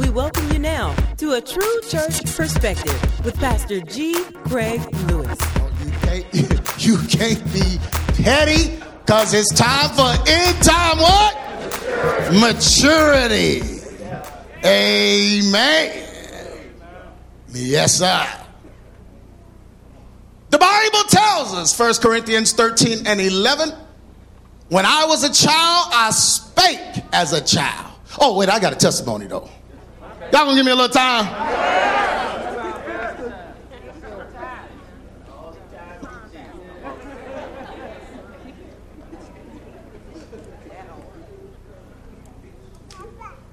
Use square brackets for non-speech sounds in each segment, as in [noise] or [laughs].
We welcome you now to a true church perspective with Pastor G. Craig Lewis. Oh, you can't, [laughs] you can't be petty because it's time for end time what? Maturity. Amen. Yes, sir. The Bible tells us, 1 Corinthians 13 and 11, when I was a child, I spake as a child. Oh, wait, I got a testimony though. Y'all gonna give me a little time?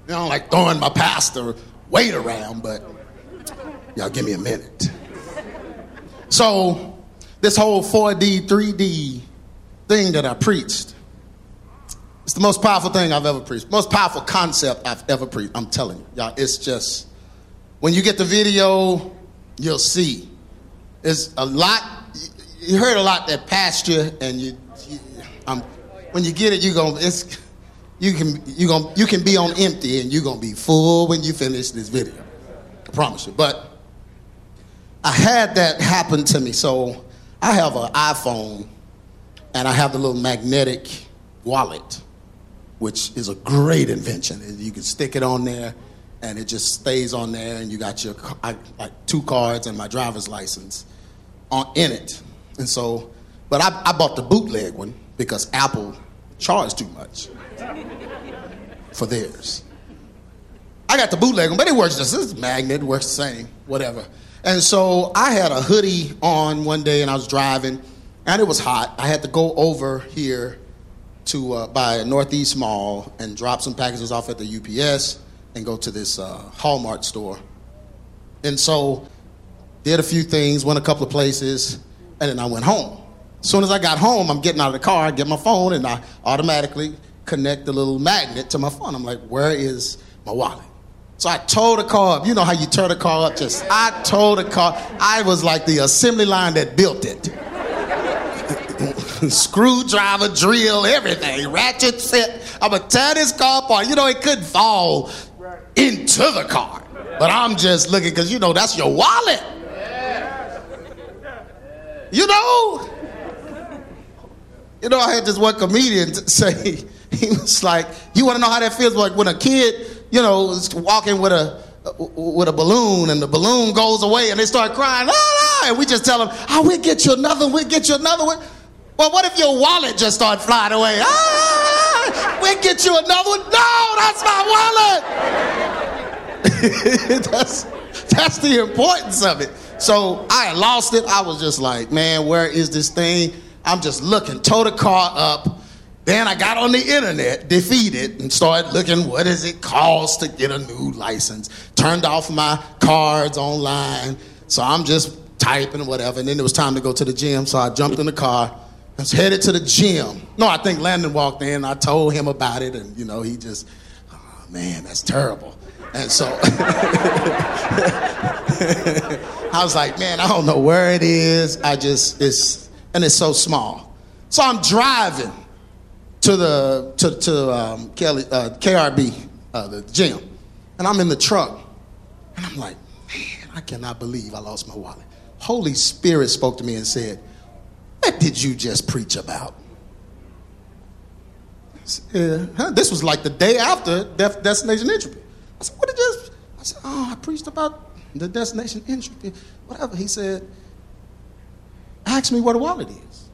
You know, like throwing my pastor weight around, but y'all give me a minute. So, this whole 4D, 3D thing that I preached, it's the most powerful thing I've ever preached. Most powerful concept I've ever preached. I'm telling you, y'all, it's just, when you get the video, you'll see. It's a lot, you heard a lot that pasture, and you, you um, when you get it, you're going it's, you can you going you can be on empty and you're gonna be full when you finish this video. I promise you. But I had that happen to me. So I have an iPhone and I have the little magnetic wallet, which is a great invention. You can stick it on there and it just stays on there and you got your I, like two cards and my driver's license on in it. And so, but I, I bought the bootleg one because Apple charged too much for theirs. I got the bootleg one, but it works just this magnet works the same, whatever. And so I had a hoodie on one day, and I was driving, and it was hot. I had to go over here to uh, by a Northeast Mall and drop some packages off at the UPS and go to this uh, Hallmark store. And so did a few things, went a couple of places, and then I went home. As soon as I got home, I'm getting out of the car, I get my phone, and I automatically connect the little magnet to my phone. I'm like, where is my wallet? So I towed the car up. You know how you turn the car up? Just I towed the car. I was like the assembly line that built it. [laughs] Screwdriver, drill, everything, ratchet set. I'm gonna tear this car apart. You know it couldn't fall into the car, but I'm just looking because you know that's your wallet. You know, you know I had this one comedian [laughs] say he was like, "You want to know how that feels like when a kid, you know, is walking with a with a balloon and the balloon goes away and they start crying, ah, and we just tell them, oh, we'll get you another one, we'll get you another one. Well, what if your wallet just started flying away? Ah, we'll get you another one. No, that's my wallet. [laughs] that's, that's the importance of it. So I lost it. I was just like, man, where is this thing? I'm just looking, tow the car up. Then I got on the internet, defeated, and started looking what does it cost to get a new license. Turned off my cards online. So I'm just typing whatever. And then it was time to go to the gym. So I jumped in the car. I was headed to the gym. No, I think Landon walked in. I told him about it, and you know, he just, oh, man, that's terrible. And so [laughs] I was like, man, I don't know where it is. I just, it's, and it's so small. So I'm driving to the to, to um, Kelly, uh, KRB, uh, the gym, and I'm in the truck, and I'm like, man, I cannot believe I lost my wallet. Holy Spirit spoke to me and said, "What did you just preach about?" Said, huh? This was like the day after Def- Destination Entropy. I said, "What did you?" I said, "Oh, I preached about the Destination Entropy, whatever." He said, "Ask me where the wallet is."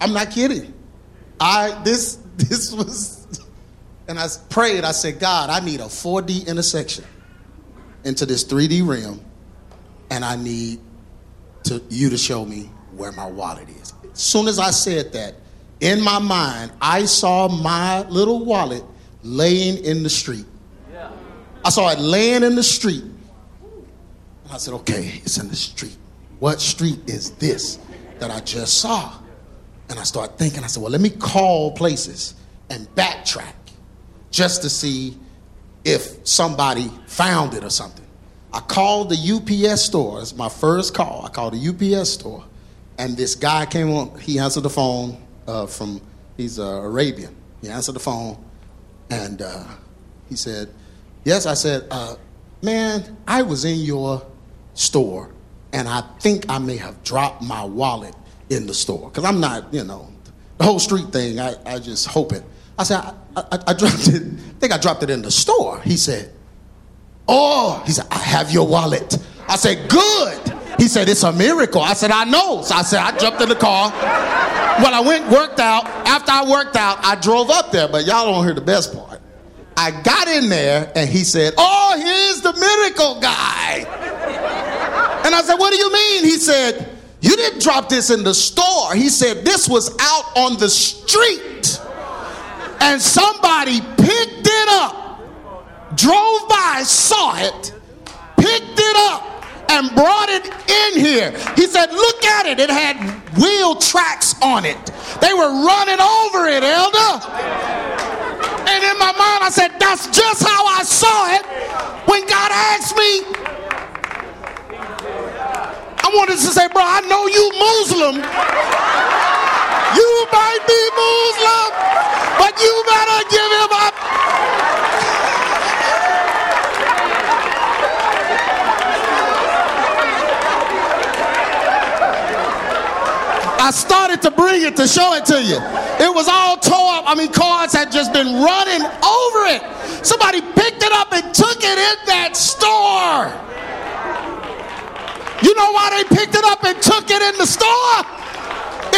I'm not kidding. I this [laughs] this was and I prayed, I said, God, I need a 4D intersection into this 3D realm, and I need to you to show me where my wallet is. As soon as I said that, in my mind, I saw my little wallet laying in the street. I saw it laying in the street. I said, okay, it's in the street. What street is this that I just saw? And I started thinking, I said, well, let me call places and backtrack just to see if somebody found it or something. I called the UPS store. It's my first call. I called the UPS store. And this guy came on, he answered the phone, uh, from, he's uh, Arabian. He answered the phone and uh, he said, Yes. I said, uh, Man, I was in your store and I think I may have dropped my wallet in the store. Because I'm not, you know, the whole street thing, I, I just hope it. I said, I, I, I dropped it, I think I dropped it in the store. He said, Oh, he said, I have your wallet. I said, Good. He said, It's a miracle. I said, I know. So I said, I jumped in the car. Well, I went, worked out. After I worked out, I drove up there, but y'all don't hear the best part. I got in there and he said, Oh, here's the miracle guy. And I said, What do you mean? He said, You didn't drop this in the store. He said, This was out on the street. And somebody picked it up, drove by, saw it, picked it up, and brought it in here. He said, Look at it. It had wheel tracks on it. They were running over it, Elder. And in my mind, I said, That's just how I saw it when God asked me. I wanted to say, Bro, I know you Muslim. You might be Muslim, you better give him up. I started to bring it to show it to you. It was all tore up. I mean, cars had just been running over it. Somebody picked it up and took it in that store. You know why they picked it up and took it in the store?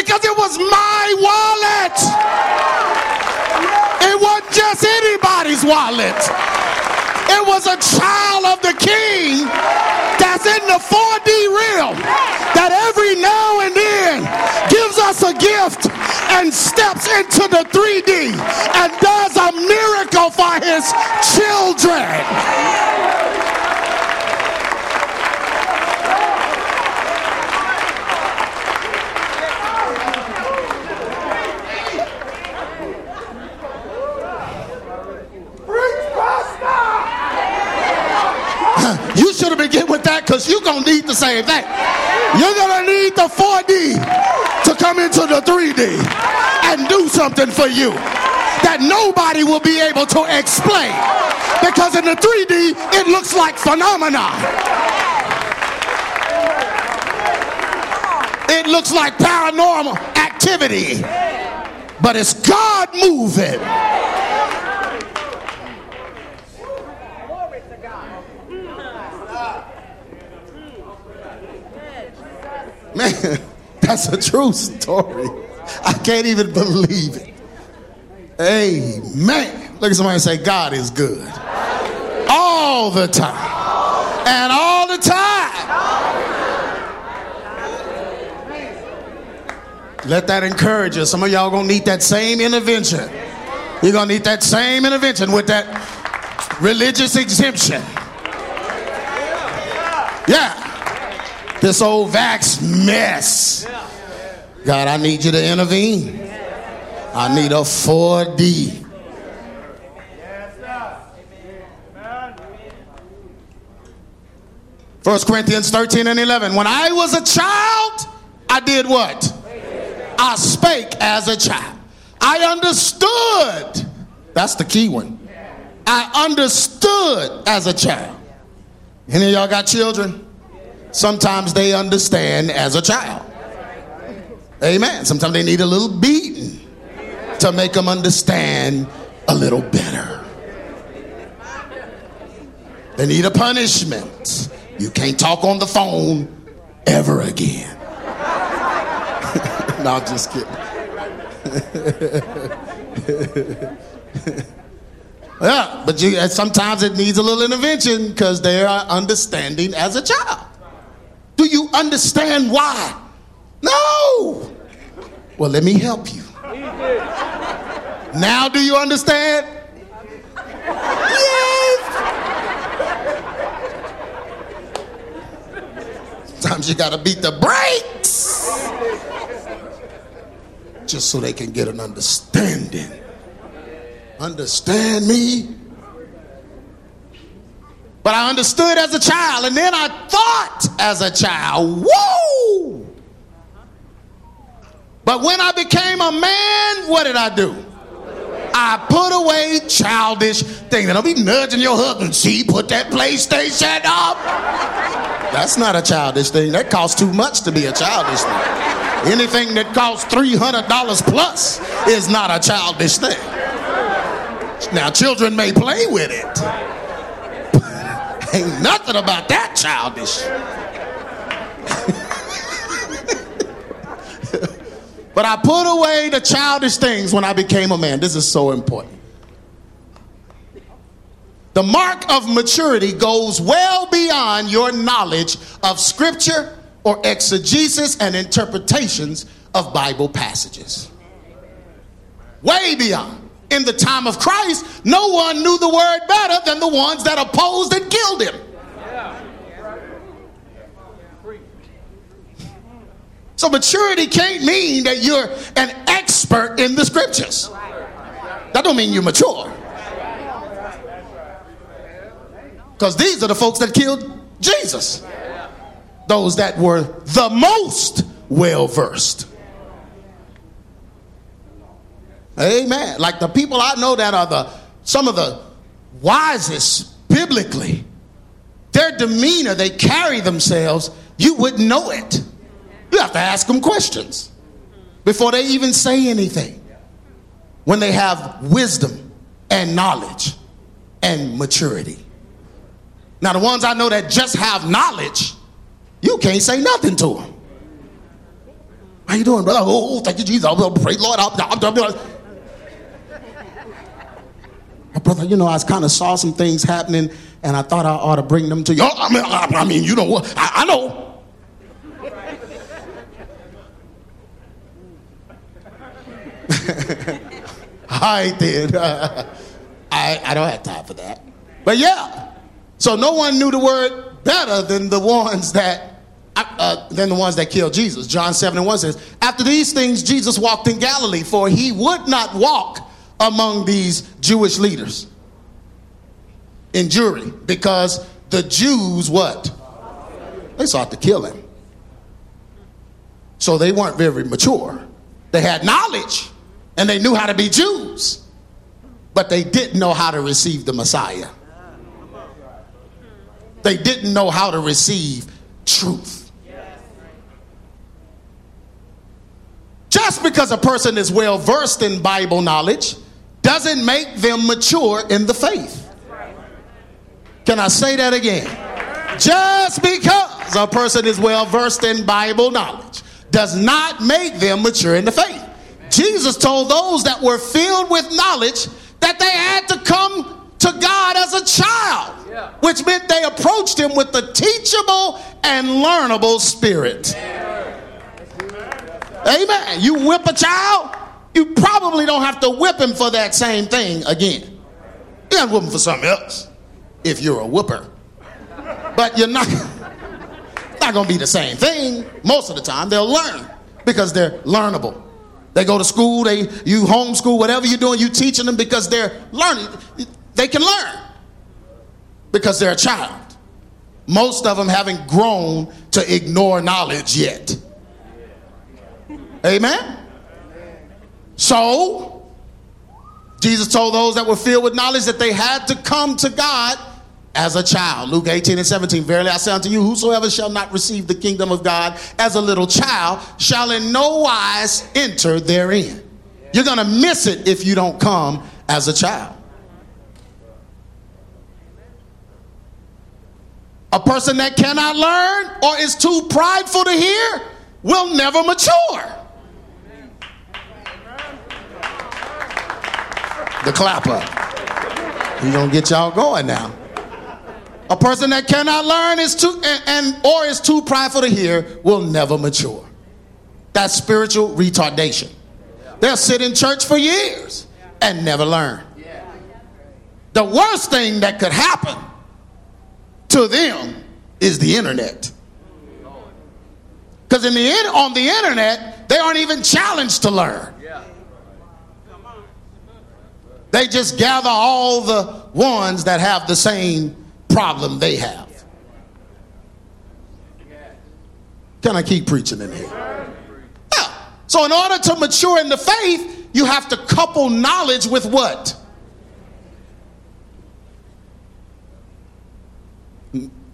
Because it was my wallet. It wasn't just anybody's wallet. It was a child of the king that's in the 4D realm that every now and then gives us a gift and steps into the 3D and does a miracle for his children. You should have getting with that because you're going to need the same thing. You're going to need the 4D to come into the 3D and do something for you that nobody will be able to explain. Because in the 3D, it looks like phenomena. It looks like paranormal activity. But it's God moving. Man, [laughs] that's a true story. I can't even believe it. Amen. Look at somebody and say, God is good. All the time. And all the time. Let that encourage you. Some of y'all gonna need that same intervention. You're gonna need that same intervention with that religious exemption. Yeah this old vax mess. God, I need you to intervene. I need a 4D. First Corinthians 13 and 11. When I was a child, I did what? I spake as a child. I understood. That's the key one. I understood as a child. Any of y'all got children? Sometimes they understand as a child. Amen. Sometimes they need a little beating to make them understand a little better. They need a punishment. You can't talk on the phone ever again. [laughs] no, I'm just kidding. [laughs] yeah, but you, sometimes it needs a little intervention because they are understanding as a child. Do you understand why? No. Well, let me help you. Now, do you understand? Yes. Sometimes you got to beat the brakes just so they can get an understanding. Understand me? But I understood as a child, and then I thought as a child. Woo! But when I became a man, what did I do? I put away childish things. I'll be nudging your husband. See, put that PlayStation up. That's not a childish thing. That costs too much to be a childish thing. Anything that costs $300 plus is not a childish thing. Now, children may play with it. Ain't nothing about that childish. But I put away the childish things when I became a man. This is so important. The mark of maturity goes well beyond your knowledge of scripture or exegesis and interpretations of Bible passages. Way beyond. In the time of Christ, no one knew the word better than the ones that opposed and killed him. So maturity can't mean that you're an expert in the scriptures. That don't mean you're mature. Because these are the folks that killed Jesus. Those that were the most well versed. Amen. Like the people I know that are the some of the wisest biblically. Their demeanor, they carry themselves, you wouldn't know it. You have to ask them questions before they even say anything. When they have wisdom and knowledge and maturity. Now, the ones I know that just have knowledge, you can't say nothing to them. How you doing, brother? Oh, thank you, Jesus. Oh, praise Lord. I'm, I'm, I'm, brother, you know, I kind of saw some things happening, and I thought I ought to bring them to you. I mean, I, mean you know what? I, I know. [laughs] I did. [laughs] I, I don't have time for that. But yeah. So no one knew the word better than the ones that uh, than the ones that killed Jesus. John 7 and 1 says, After these things, Jesus walked in Galilee, for he would not walk among these Jewish leaders in Jewry, because the Jews, what? They sought to kill him. So they weren't very mature. They had knowledge, and they knew how to be Jews, but they didn't know how to receive the Messiah. They didn't know how to receive truth. Just because a person is well versed in Bible knowledge doesn't make them mature in the faith. Can I say that again? Just because a person is well versed in Bible knowledge does not make them mature in the faith. Jesus told those that were filled with knowledge that they had to come to God as a child, which meant they approached Him with a teachable and learnable spirit. Yeah. Amen. You whip a child, you probably don't have to whip him for that same thing again. You can whip him for something else if you're a whooper. But you're not, [laughs] not going to be the same thing. Most of the time, they'll learn because they're learnable. They go to school, they you homeschool, whatever you're doing, you teaching them because they're learning. They can learn because they're a child. Most of them haven't grown to ignore knowledge yet. Amen. So, Jesus told those that were filled with knowledge that they had to come to God as a child. Luke 18 and 17. Verily I say unto you, whosoever shall not receive the kingdom of God as a little child shall in no wise enter therein. You're going to miss it if you don't come as a child. A person that cannot learn or is too prideful to hear will never mature. The clapper. He to get y'all going now. A person that cannot learn is too and, and or is too prideful to hear will never mature. That's spiritual retardation. They'll sit in church for years and never learn. The worst thing that could happen to them is the internet. Because in the on the internet, they aren't even challenged to learn. They just gather all the ones that have the same problem they have. Can I keep preaching in here? Yeah. So, in order to mature in the faith, you have to couple knowledge with what?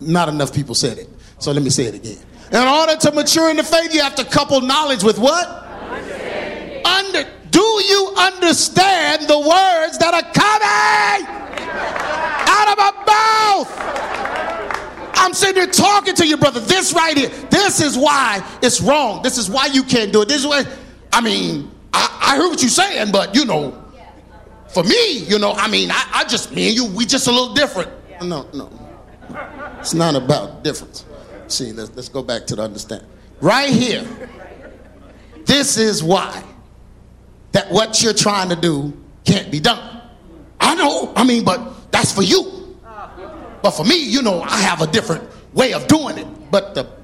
Not enough people said it. So let me say it again. In order to mature in the faith, you have to couple knowledge with what? Understanding. Under, do you understand the words that are coming out of my mouth? I'm sitting here talking to you, brother. This right here, this is why it's wrong. This is why you can't do it. This is why, I mean, I, I heard what you're saying, but you know, for me, you know, I mean, I, I just, me and you, we just a little different. No, no. It's not about difference. See, let's, let's go back to the understanding. Right here, this is why that what you're trying to do can't be done. I know, I mean, but that's for you. But for me, you know, I have a different way of doing it. But the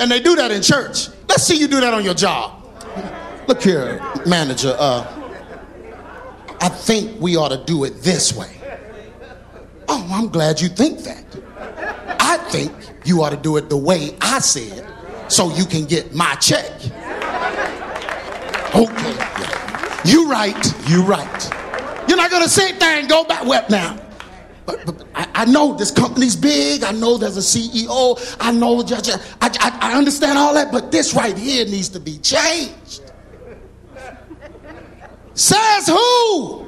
and they do that in church. Let's see you do that on your job. Look here, manager. Uh, I think we ought to do it this way. Oh, I'm glad you think that. I think you ought to do it the way I said so you can get my check. Okay. Yeah. You right. You right. You're not to sit there and go back. Well, now, but, but I, I, know this company's big. I know there's a CEO. I know, I, I, I understand all that, but this right here needs to be changed. Says who?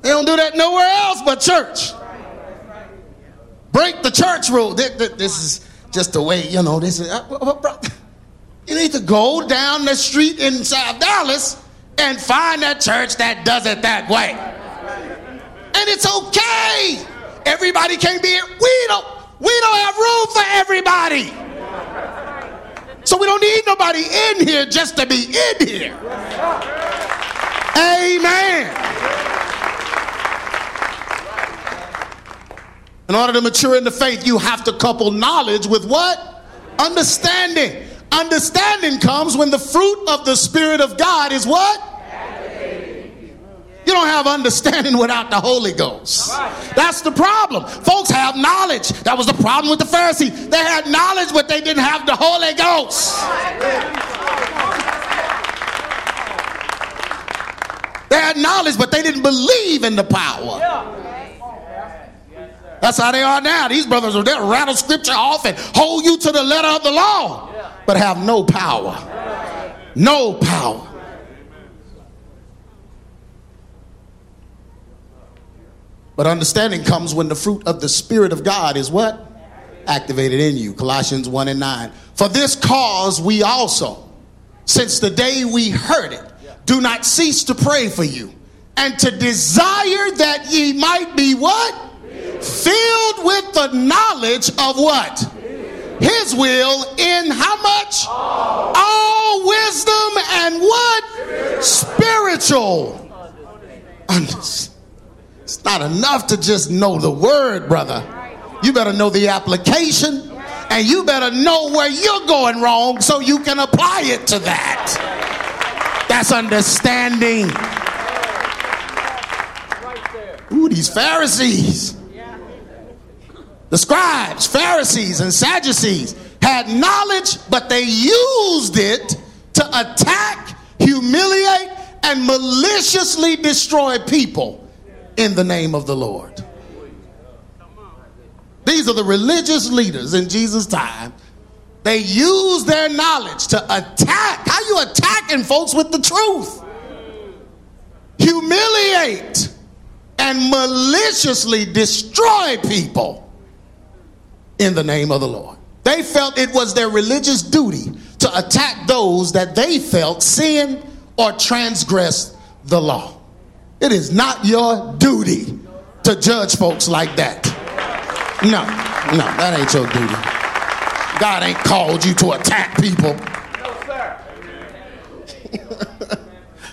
They don't do that nowhere else but church. Break the church rule. This is just the way, you know, this is. Uh, you need to go down the street in South Dallas and find a church that does it that way. And it's okay. Everybody can't be here. We don't, we don't have room for everybody. So we don't need nobody in here just to be in here. Amen. In order to mature in the faith, you have to couple knowledge with what? Understanding. Understanding comes when the fruit of the Spirit of God is what? You don't have understanding without the Holy Ghost. That's the problem. Folks have knowledge. That was the problem with the Pharisees. They had knowledge, but they didn't have the Holy Ghost. They had knowledge, but they didn't believe in the power. That's how they are now. These brothers are there, rattle scripture off and hold you to the letter of the law, but have no power. No power. But understanding comes when the fruit of the Spirit of God is what? Activated in you. Colossians 1 and 9. For this cause we also, since the day we heard it, do not cease to pray for you and to desire that ye might be what? Filled with the knowledge of what? His will in how much? All, wisdom and what? Spiritual. It's not enough to just know the word, brother. You better know the application and you better know where you're going wrong so you can apply it to that. That's understanding. Ooh, these Pharisees. The scribes, Pharisees, and Sadducees had knowledge, but they used it to attack, humiliate, and maliciously destroy people in the name of the Lord. These are the religious leaders in Jesus' time. They use their knowledge to attack. How you attacking folks with the truth? Humiliate and maliciously destroy people in the name of the Lord. They felt it was their religious duty to attack those that they felt sin or transgressed the law. It is not your duty to judge folks like that. No, no, that ain't your duty. God ain't called you to attack people. No,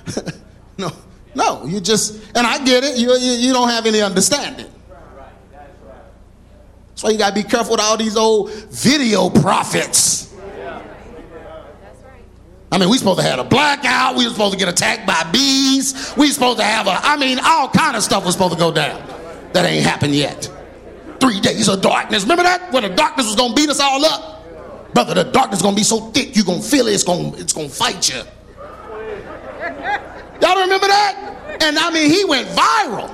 [laughs] sir. no, no, you just, and I get it, you, you, you don't have any understanding. That's why you got to be careful with all these old video prophets. I mean, we supposed to have a blackout. We were supposed to get attacked by bees. We supposed to have a, I mean, all kind of stuff was supposed to go down. That ain't happened yet. three days of darkness. Remember that? Where the darkness was going to beat us all up? Brother, the darkness is going to be so thick, you're going to feel it. It's going to it's to fight you. Y'all remember that? And I mean, he went viral.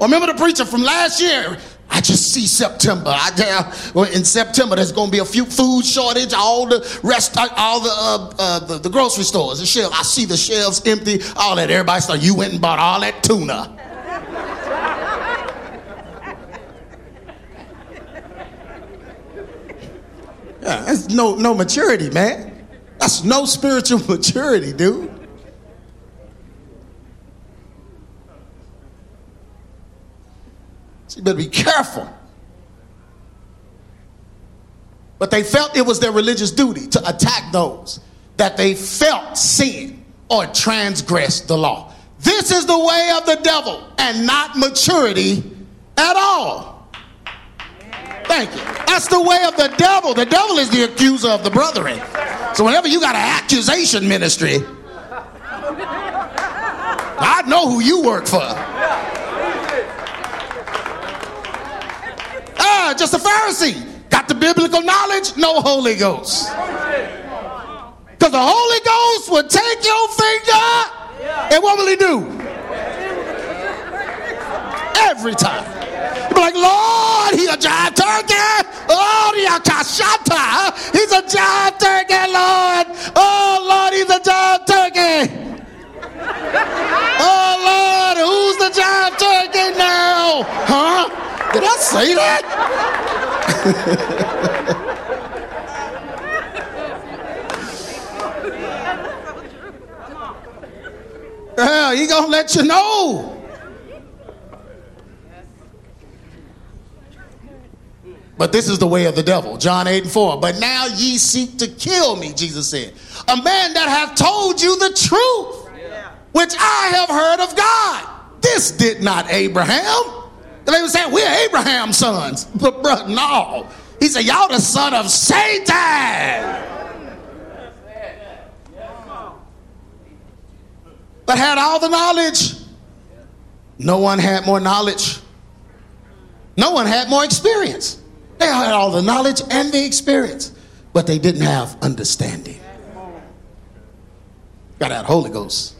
Remember the preacher from last year? I just see September. I, well, in September, there's going to be a few food shortage. All the rest, all the uh, uh, the, the, grocery stores, the shelf. I see the shelves empty. All that. Everybody start. You went and bought all that tuna. [laughs] yeah, that's no no maturity, man. That's no spiritual [laughs] maturity, dude. You better be careful. But they felt it was their religious duty to attack those that they felt sin or transgressed the law. This is the way of the devil and not maturity at all. Thank you. That's the way of the devil. The devil is the accuser of the brethren. So whenever you got an accusation ministry, I know who you work for. Just a Pharisee. Got the biblical knowledge, no Holy Ghost. Because the Holy Ghost will take your finger, and what will he do? Every time. you be like, Lord, he's a giant turkey. Oh, yeah, Kashata, he's a giant turkey, Lord. Oh, Lord, he's a giant turkey. Oh, Lord, who's the giant turkey now? Huh? Did I say that? He gonna let you know. But this is the way of the devil. John 8 and 4. But now ye seek to kill me, Jesus said. A man that hath told you the truth, which I have heard of God. This did not Abraham. They were saying, We're Abraham's sons. But, bro, no. He said, Y'all the son of Satan. But had all the knowledge. No one had more knowledge. No one had more experience. They had all the knowledge and the experience, but they didn't have understanding. Got that Holy Ghost.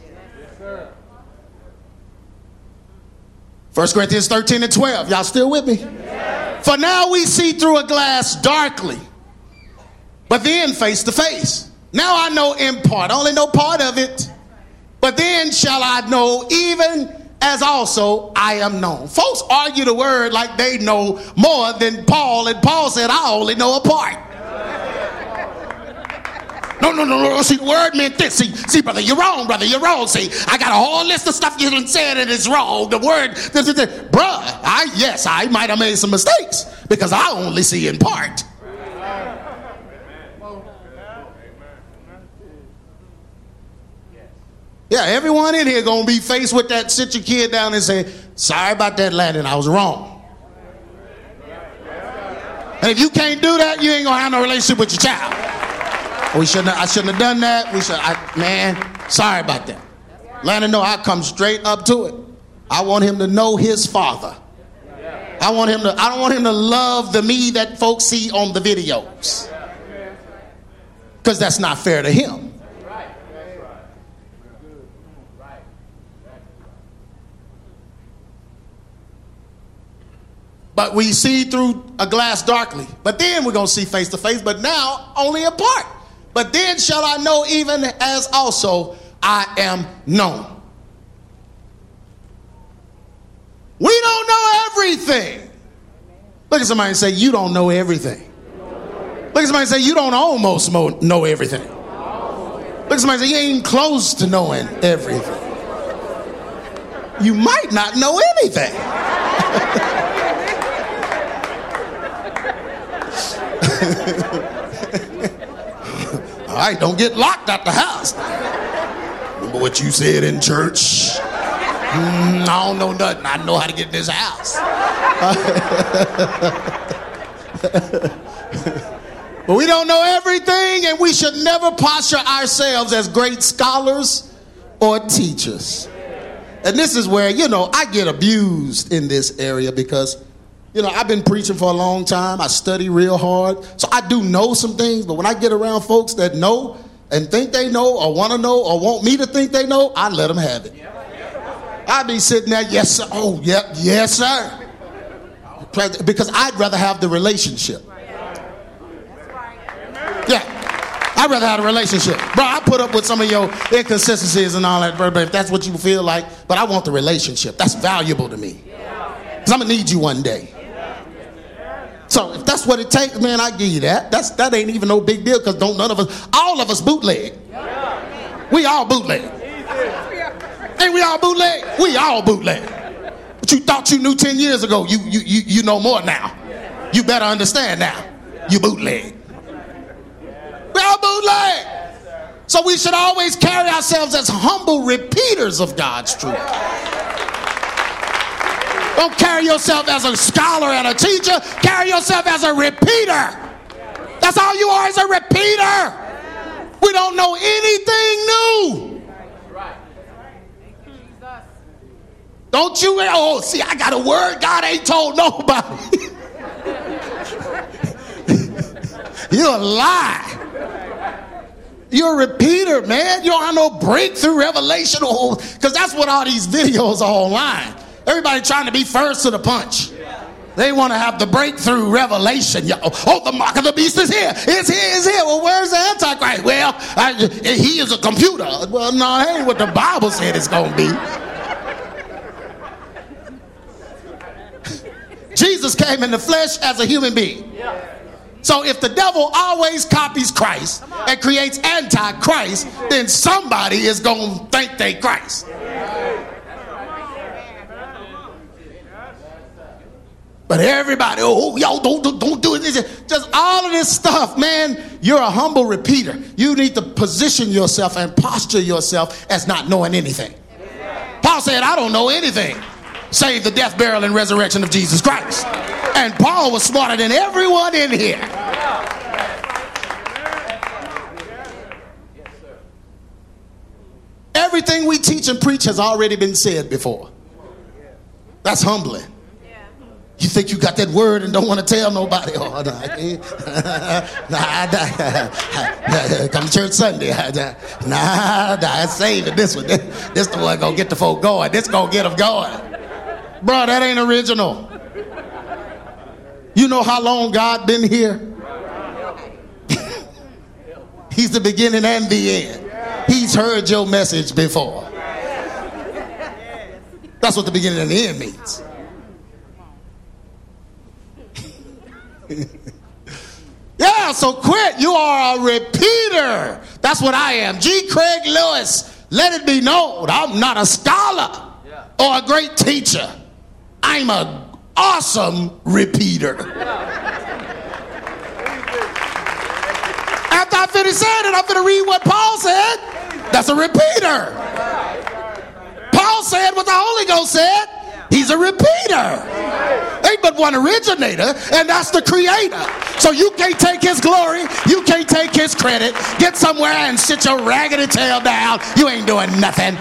1 Corinthians 13 and 12. Y'all still with me? For now we see through a glass darkly, but then face to face. Now I know in part, I only know part of it, but then shall I know even as also I am known. Folks argue the word like they know more than Paul, and Paul said, I only know a part. No, no, no, no. See, the word meant this. See, see, brother, you're wrong, brother. You're wrong. See, I got a whole list of stuff you done said and it's wrong. The word, this, this, this. bruh, I, yes, I might have made some mistakes because I only see in part. Yeah, everyone in here gonna be faced with that. Sit your kid down and say, "Sorry about that, Landon. I was wrong." And if you can't do that, you ain't gonna have no relationship with your child. We shouldn't. I shouldn't have done that. We should. I, man, sorry about that. Let him know I come straight up to it. I want him to know his father. I want him to. I don't want him to love the me that folks see on the videos. Because that's not fair to him. But we see through a glass darkly. But then we're going to see face to face, but now only a part. But then shall I know even as also I am known. We don't know everything. Look at somebody and say, You don't know everything. Look at somebody and say, You don't almost know everything. Look at somebody and say, You ain't close to knowing everything. You might not know anything. [laughs] Right, don't get locked at the house. Remember what you said in church? Mm, I don't know nothing. I know how to get in this house. [laughs] but we don't know everything, and we should never posture ourselves as great scholars or teachers. And this is where, you know, I get abused in this area because, you know, I've been preaching for a long time. I study real hard. So I do know some things, but when I get around folks that know and think they know or want to know or want me to think they know, I let them have it. I be sitting there, yes, sir. Oh, yep, yes, sir. Because I'd rather have the relationship. Yeah. I'd rather have a relationship. Bro, I put up with some of your inconsistencies and all that, but if that's what you feel like, but I want the relationship. That's valuable to me. Because I'm going to need you one day. So if that's what it takes, man, I give you that. That's that ain't even no big deal because don't none of us, all of us bootleg. We all bootleg. Ain't we all bootleg? We all bootleg. But you thought you knew 10 years ago, you you you, you know more now. You better understand now. You bootleg. We all bootleg. So we should always carry ourselves as humble repeaters of God's truth. Don't carry yourself as a scholar and a teacher. Carry yourself as a repeater. That's all you are is a repeater. We don't know anything new. Don't you? Oh, see, I got a word God ain't told nobody. [laughs] You're a lie. You're a repeater, man. You don't have no breakthrough revelation, because that's what all these videos are online. Everybody trying to be first to the punch. They want to have the breakthrough revelation. Oh, the mark of the beast is here. It's here. It's here. Well, where's the Antichrist? Well, I, he is a computer. Well, no, that ain't what the Bible said it's going to be. [laughs] Jesus came in the flesh as a human being. So if the devil always copies Christ and creates antichrist, then somebody is going to think they Christ. But everybody, oh, oh yo, don't, don't, don't do it. Just all of this stuff, man. You're a humble repeater. You need to position yourself and posture yourself as not knowing anything. Paul said, I don't know anything save the death, burial, and resurrection of Jesus Christ. And Paul was smarter than everyone in here. Everything we teach and preach has already been said before. That's humbling. You think you got that word and don't want to tell nobody? Oh, no, [laughs] nah, [laughs] come to church Sunday. Nah, nah, save it. This one, this, this the one gonna get the folk going. This gonna get them going. Bro, that ain't original. You know how long God been here? [laughs] He's the beginning and the end. He's heard your message before. That's what the beginning and the end means. [laughs] yeah, so quit. You are a repeater. That's what I am. G. Craig Lewis. Let it be known I'm not a scholar or a great teacher. I'm an awesome repeater. After I finish saying it, I'm going to read what Paul said. That's a repeater. Paul said what the Holy Ghost said. He's a repeater. Ain't but one originator, and that's the creator. So you can't take his glory, you can't take his credit. Get somewhere and sit your raggedy tail down. You ain't doing nothing.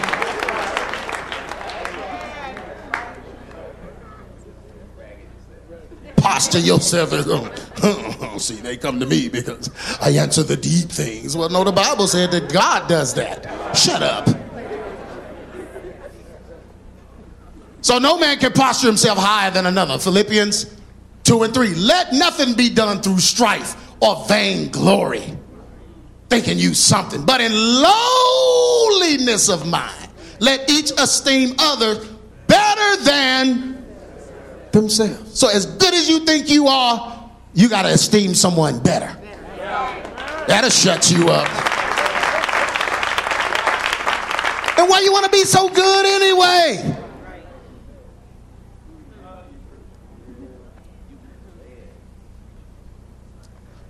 Posture yourself go, [laughs] oh, see, they come to me because I answer the deep things. Well, no, the Bible said that God does that. Shut up. So no man can posture himself higher than another. Philippians 2 and 3. Let nothing be done through strife or vain glory, thinking you something, but in lowliness of mind, let each esteem others better than themselves. So as good as you think you are, you got to esteem someone better. That'll shut you up. And why you want to be so good anyway?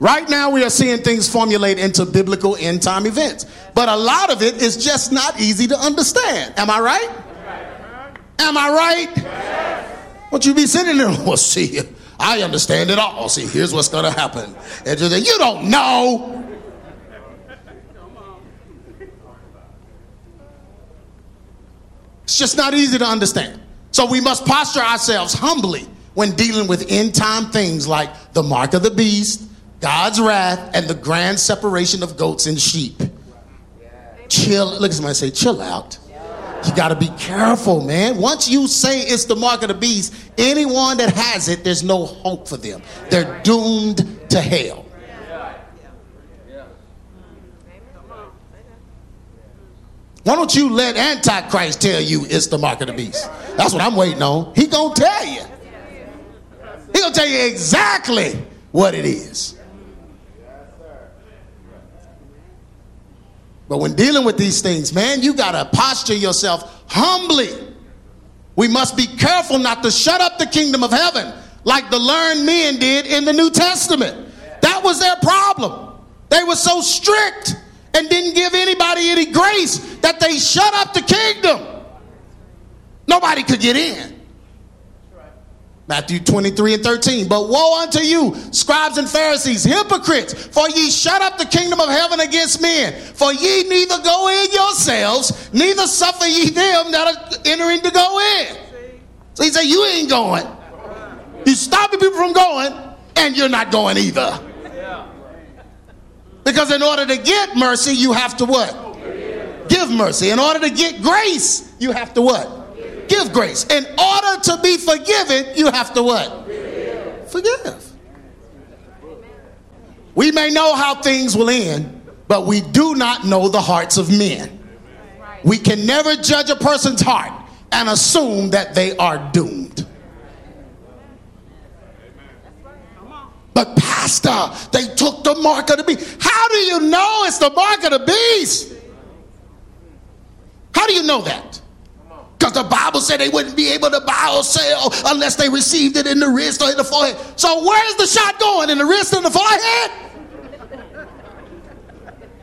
Right now, we are seeing things formulate into biblical end time events. But a lot of it is just not easy to understand. Am I right? Am I right? Yes. Won't you be sitting there? [laughs] Well, see, I understand it all. See, here's what's going to happen. And you don't know. It's just not easy to understand. So we must posture ourselves humbly when dealing with end time things like the mark of the beast, God's wrath, and the grand separation of goats and sheep. Chill. Look at somebody say, chill out. You got to be careful, man. Once you say it's the mark of the beast, anyone that has it, there's no hope for them. They're doomed to hell. Why don't you let Antichrist tell you it's the mark of the beast? That's what I'm waiting on. He gonna tell you. He gonna tell you exactly what it is. But when dealing with these things, man, you got to posture yourself humbly. We must be careful not to shut up the kingdom of heaven like the learned men did in the New Testament. That was their problem. They were so strict and didn't give anybody any grace that they shut up the kingdom. Nobody could get in. Matthew 23 and 13. But woe unto you, scribes and Pharisees, hypocrites, for ye shut up the kingdom of heaven against men. For ye neither go in yourselves, neither suffer ye them that are entering to go in. So he said, You ain't going. You stopping people from going, and you're not going either. Because in order to get mercy, you have to what? Give mercy. In order to get grace, you have to what? Give grace. In order to be forgiven, you have to what? Forgive. We may know how things will end, but we do not know the hearts of men. We can never judge a person's heart and assume that they are doomed. But, Pastor, they took the mark of the beast. How do you know it's the mark of the beast? How do you know that? Because the Bible said they wouldn't be able to buy or sell unless they received it in the wrist or in the forehead. So where's the shot going? In the wrist and the forehead?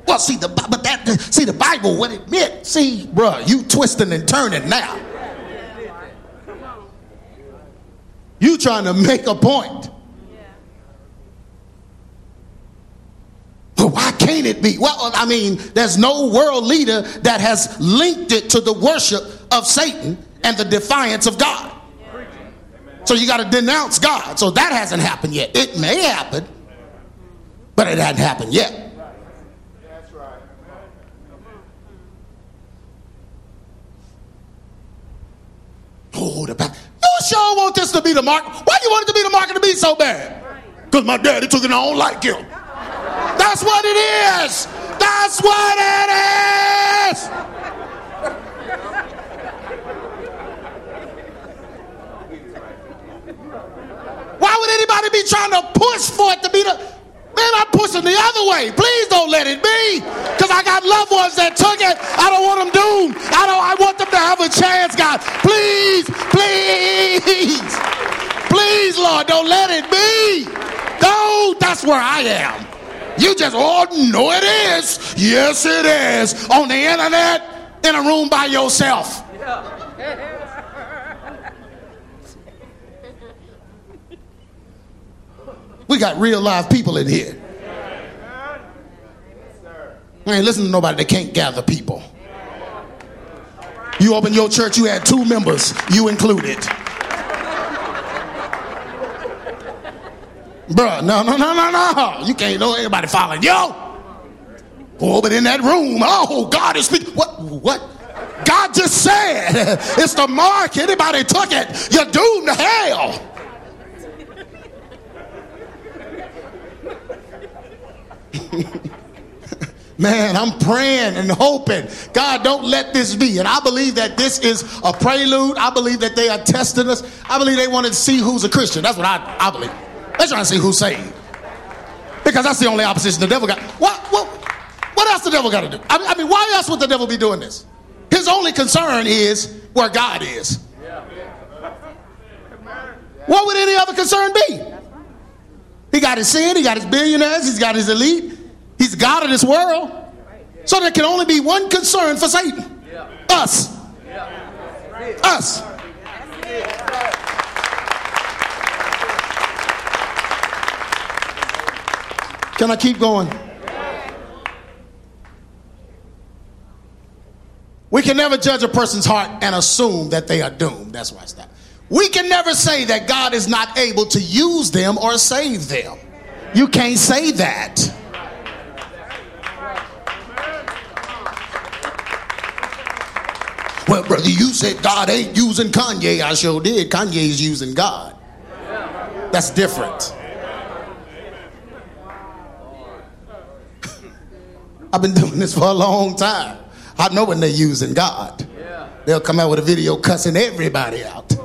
Well, see the but that see the Bible what it meant. See, bruh, you twisting and turning now. You trying to make a point. Why can't it be? Well, I mean, there's no world leader that has linked it to the worship of Satan and the defiance of God. So you got to denounce God. So that hasn't happened yet. It may happen, but it hasn't happened yet. That's right. Oh, the back. You sure want this to be the mark? Why you want it to be the mark of the beast so bad? Because my daddy took it I don't like him. That's what it is. That's what it is. Why would anybody be trying to push for it to be the Man, I'm pushing the other way. Please don't let it be. Because I got loved ones that took it. I don't want them doomed. I don't I want them to have a chance, God. Please, please. [laughs] Please, Lord, don't let it be. Don't. That's where I am. You just, oh, no, it is. Yes, it is. On the internet, in a room by yourself. [laughs] We got real live people in here. I ain't listen to nobody that can't gather people. You open your church, you had two members, you included. Bruh, no, no, no, no, no. You can't know anybody following you. Oh, but in that room, oh, God is speaking. What? What? God just said [laughs] it's the mark. Anybody took it, you're doomed to hell. [laughs] Man, I'm praying and hoping. God, don't let this be. And I believe that this is a prelude. I believe that they are testing us. I believe they wanted to see who's a Christian. That's what I, I believe. They're trying to see who's saved. Because that's the only opposition the devil got. What, what, what else the devil got to do? I I mean, why else would the devil be doing this? His only concern is where God is. What would any other concern be? He got his sin, he got his billionaires, he's got his elite, he's God of this world. So there can only be one concern for Satan us. Us. Can I keep going? We can never judge a person's heart and assume that they are doomed. That's why I stop. we can never say that God is not able to use them or save them. You can't say that. Well, brother, you said God ain't using Kanye. I sure did. Kanye's using God. That's different. I've been [laughs] doing this for a long time. I know when they're using God. They'll come out with a video cussing everybody out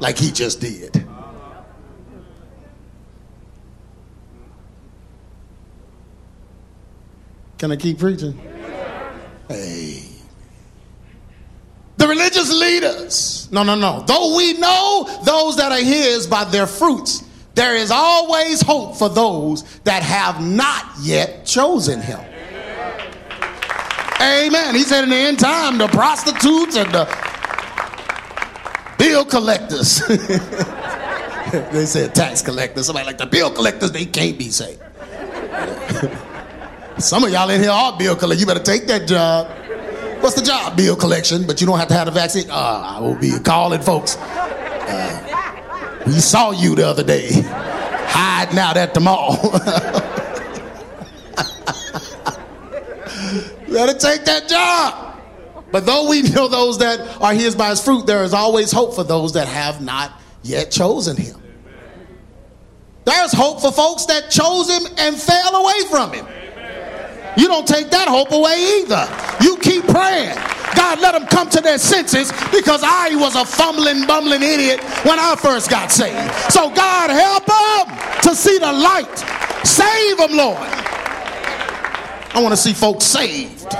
like he just did. Can I keep preaching? Hey. The religious leaders. No, no, no. Though we know those that are his by their fruits, there is always hope for those that have not yet chosen him. Amen. He said in the end time, the prostitutes and the bill collectors. [laughs] they said tax collectors. Somebody like the bill collectors, they can't be saved. [laughs] Some of y'all in here are bill collectors. You better take that job. What's the job? Bill collection, but you don't have to have the vaccine. Uh, I will be calling folks. Uh, we saw you the other day hiding out at the mall. [laughs] you better take that job. But though we know those that are his by his fruit, there is always hope for those that have not yet chosen him. There's hope for folks that chose him and fell away from him. You don't take that hope away either. You keep praying. God, let them come to their senses because I was a fumbling, bumbling idiot when I first got saved. So, God, help them to see the light. Save them, Lord. I want to see folks saved,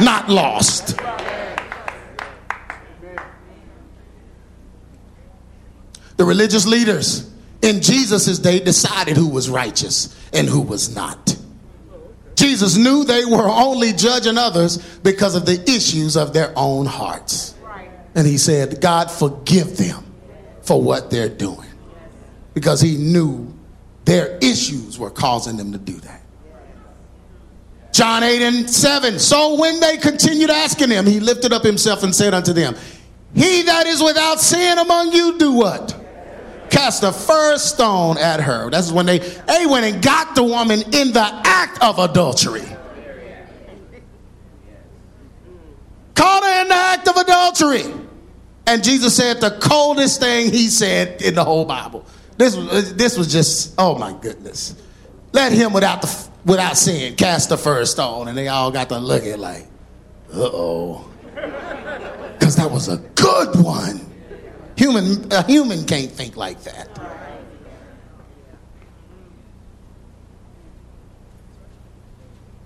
not lost. The religious leaders in Jesus' day decided who was righteous and who was not. Jesus knew they were only judging others because of the issues of their own hearts. And he said, God, forgive them for what they're doing. Because he knew their issues were causing them to do that. John 8 and 7. So when they continued asking him, he lifted up himself and said unto them, He that is without sin among you, do what? cast the first stone at her. That's when they, they went and got the woman in the act of adultery. Caught her in the act of adultery. And Jesus said the coldest thing he said in the whole Bible. This was, this was just, oh my goodness. Let him without, the, without sin cast the first stone. And they all got to look at like, uh oh. Because that was a good one. Human, a human can't think like that.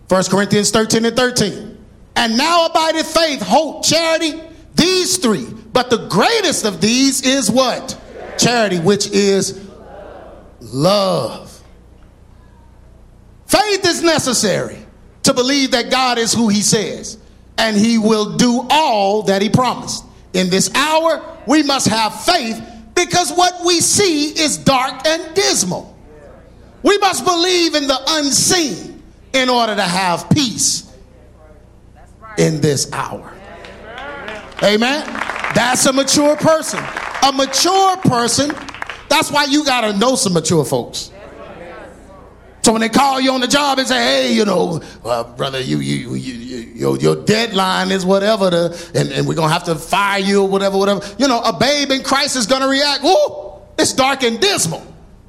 First Corinthians 13 and 13. And now abideth faith, hope, charity, these three. But the greatest of these is what? Charity, which is love. Faith is necessary to believe that God is who he says, and he will do all that he promised. In this hour, we must have faith because what we see is dark and dismal. We must believe in the unseen in order to have peace in this hour. Amen. That's a mature person. A mature person, that's why you got to know some mature folks. So when they call you on the job and say, "Hey, you know, uh, brother, you, you, you, you, your, your deadline is whatever, the, and, and we're gonna have to fire you or whatever, whatever," you know, a babe in Christ is gonna react. Ooh, it's dark and dismal.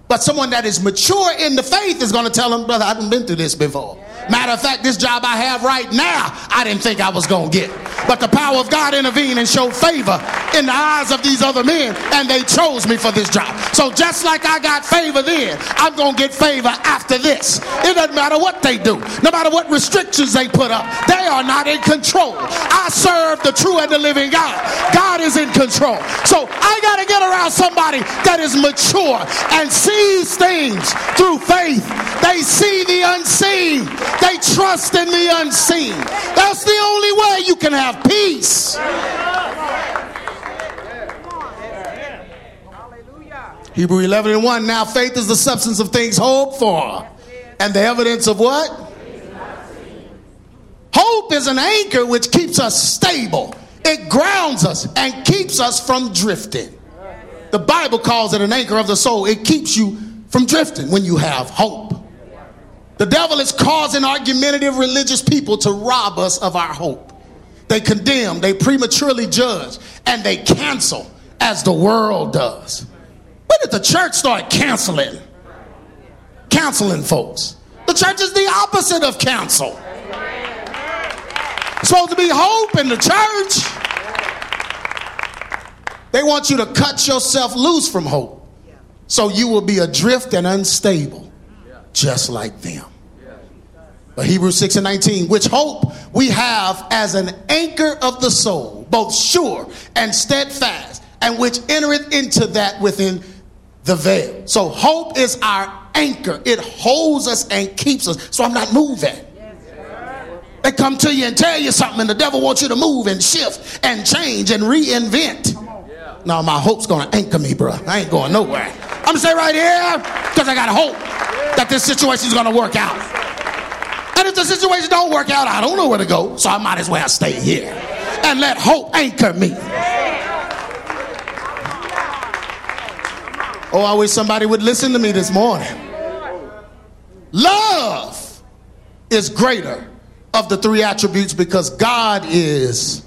But someone that is mature in the faith is gonna tell them, "Brother, I haven't been through this before." Matter of fact, this job I have right now, I didn't think I was going to get. But the power of God intervened and showed favor in the eyes of these other men, and they chose me for this job. So just like I got favor then, I'm going to get favor after this. It doesn't matter what they do, no matter what restrictions they put up, they are not in control. I serve the true and the living God. God is in control. So I got to get around somebody that is mature and sees things through faith. They see the unseen. They trust in the unseen. That's the only way you can have peace. Hebrew 11 and 1. Now faith is the substance of things hoped for, and the evidence of what? Hope is an anchor which keeps us stable. It grounds us and keeps us from drifting. The Bible calls it an anchor of the soul. It keeps you from drifting when you have hope. The devil is causing argumentative religious people to rob us of our hope. They condemn, they prematurely judge, and they cancel as the world does. When did the church start canceling? Counseling folks. The church is the opposite of counsel. Supposed to be hope in the church. They want you to cut yourself loose from hope so you will be adrift and unstable, just like them. But Hebrews 6 and 19, which hope we have as an anchor of the soul, both sure and steadfast, and which entereth into that within the veil. So hope is our anchor. It holds us and keeps us. So I'm not moving. They come to you and tell you something, and the devil wants you to move and shift and change and reinvent. No, my hope's gonna anchor me, bro. I ain't going nowhere. I'm gonna stay right here because I got hope that this situation is gonna work out. And if the situation don't work out, I don't know where to go, so I might as well stay here and let hope anchor me. Oh, I wish somebody would listen to me this morning. Love is greater of the three attributes because God is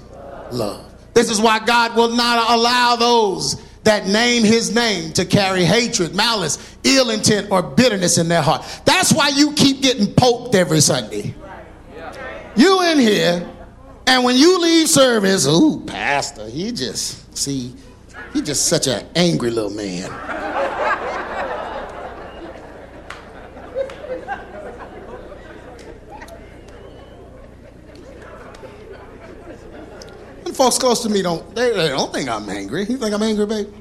love. This is why God will not allow those that name his name to carry hatred, malice, ill intent, or bitterness in their heart. That's why you keep getting poked every Sunday. You in here, and when you leave service, ooh, Pastor, he just, see, he just such an angry little man. Folks close to me don't they, they don't think I'm angry. You think I'm angry, babe?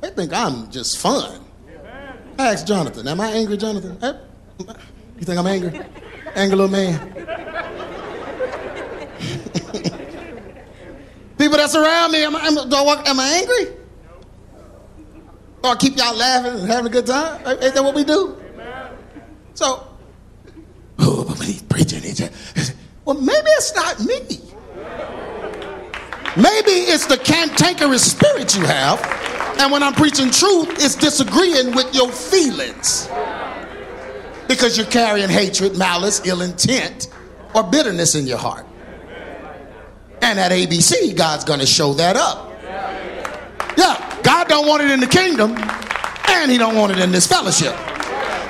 They think I'm just fun. I asked Jonathan, am I angry, Jonathan? You think I'm angry? Angry little man. [laughs] People that's around me, am I, am, I am I angry? I keep y'all laughing and having a good time? Ain't that what we do? So, [laughs] oh, but he's preaching, he's [laughs] well, maybe it's not me. Maybe it's the cantankerous spirit you have, and when I'm preaching truth, it's disagreeing with your feelings because you're carrying hatred, malice, ill intent, or bitterness in your heart. And at ABC, God's going to show that up. Yeah, God don't want it in the kingdom, and He don't want it in this fellowship.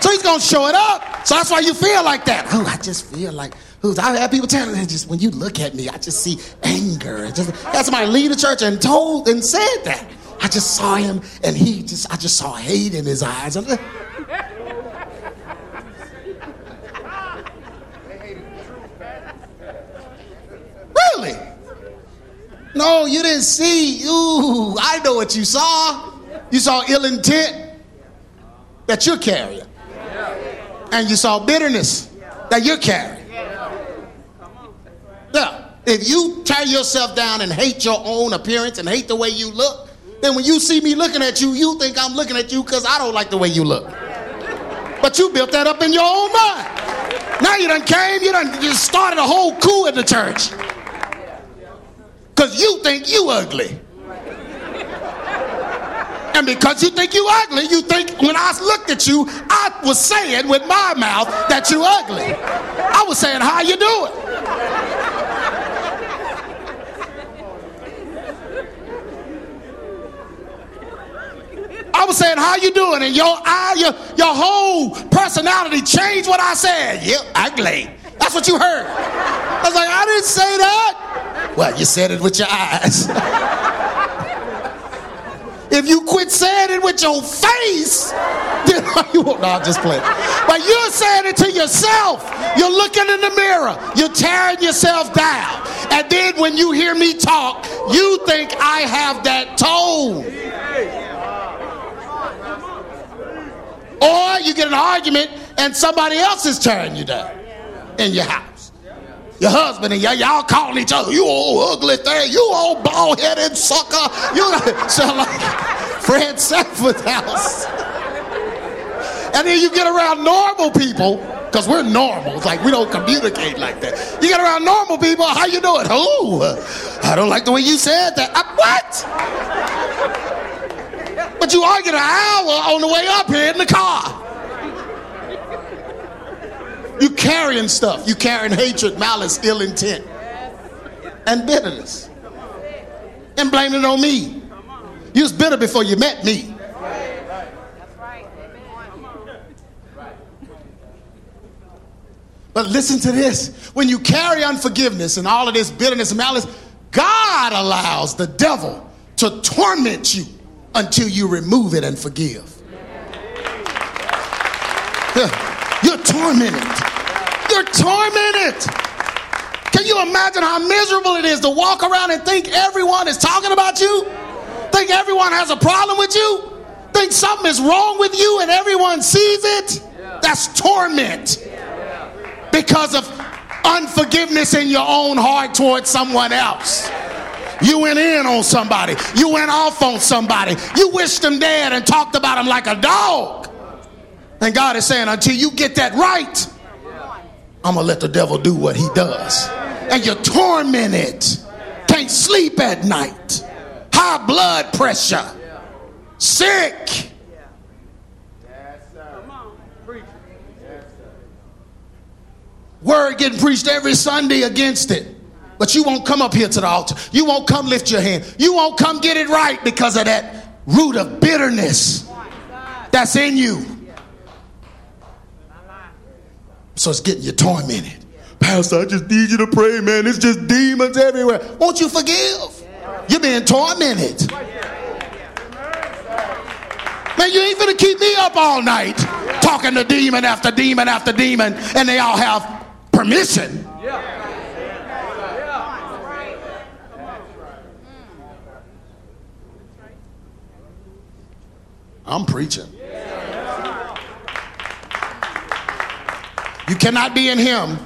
So He's going to show it up. So that's why you feel like that. Oh, I just feel like who's I have had people telling me just when you look at me, I just see anger. Just somebody leave the church and told and said that. I just saw him and he just I just saw hate in his eyes. Really? No, you didn't see. Ooh, I know what you saw. You saw ill intent that you're carrying. And you saw bitterness that you're carrying. Yeah. If you tear yourself down and hate your own appearance and hate the way you look, then when you see me looking at you, you think I'm looking at you because I don't like the way you look. But you built that up in your own mind. Now you done came, you done just started a whole coup at the church. Because you think you ugly. And because you think you ugly, you think when I looked at you, I was saying with my mouth that you ugly. I was saying, how you doing? I was saying, how you doing? And your eye, your, your whole personality changed what I said. Yep, I ugly. That's what you heard. I was like, I didn't say that. Well, you said it with your eyes. [laughs] if you quit saying it with your face, [laughs] then you won't. No, I'm just playing. But you're saying it to yourself. You're looking in the mirror. You're tearing yourself down. And then when you hear me talk, you think I have that tone. Or you get an argument and somebody else is tearing you down in your house. Your husband and y'all, y'all calling each other, you old ugly thing, you old bald headed sucker. You [laughs] sound like Fred Sanford's house. And then you get around normal people, because we're normal. Like we don't communicate like that. You get around normal people, how you doing? Oh, I don't like the way you said that. Uh, what? But you argued an hour on the way up here in the car. You carrying stuff. You carrying hatred, malice, ill intent, and bitterness. And blaming it on me. You was bitter before you met me. But listen to this. When you carry unforgiveness and all of this bitterness and malice, God allows the devil to torment you until you remove it and forgive. You're tormented. You're tormented. Can you imagine how miserable it is to walk around and think everyone is talking about you? Think everyone has a problem with you? Think something is wrong with you and everyone sees it? That's torment because of unforgiveness in your own heart towards someone else. You went in on somebody. You went off on somebody. You wished them dead and talked about them like a dog. And God is saying, until you get that right, I'm going to let the devil do what he does. And you're tormented. Can't sleep at night. High blood pressure. Sick. Word getting preached every Sunday against it. But you won't come up here to the altar. You won't come lift your hand. You won't come get it right because of that root of bitterness that's in you. So it's getting you tormented. Pastor, I just need you to pray, man. It's just demons everywhere. Won't you forgive? You're being tormented. Man, you ain't gonna keep me up all night talking to demon after demon after demon, and they all have permission. I'm preaching. You cannot be in Him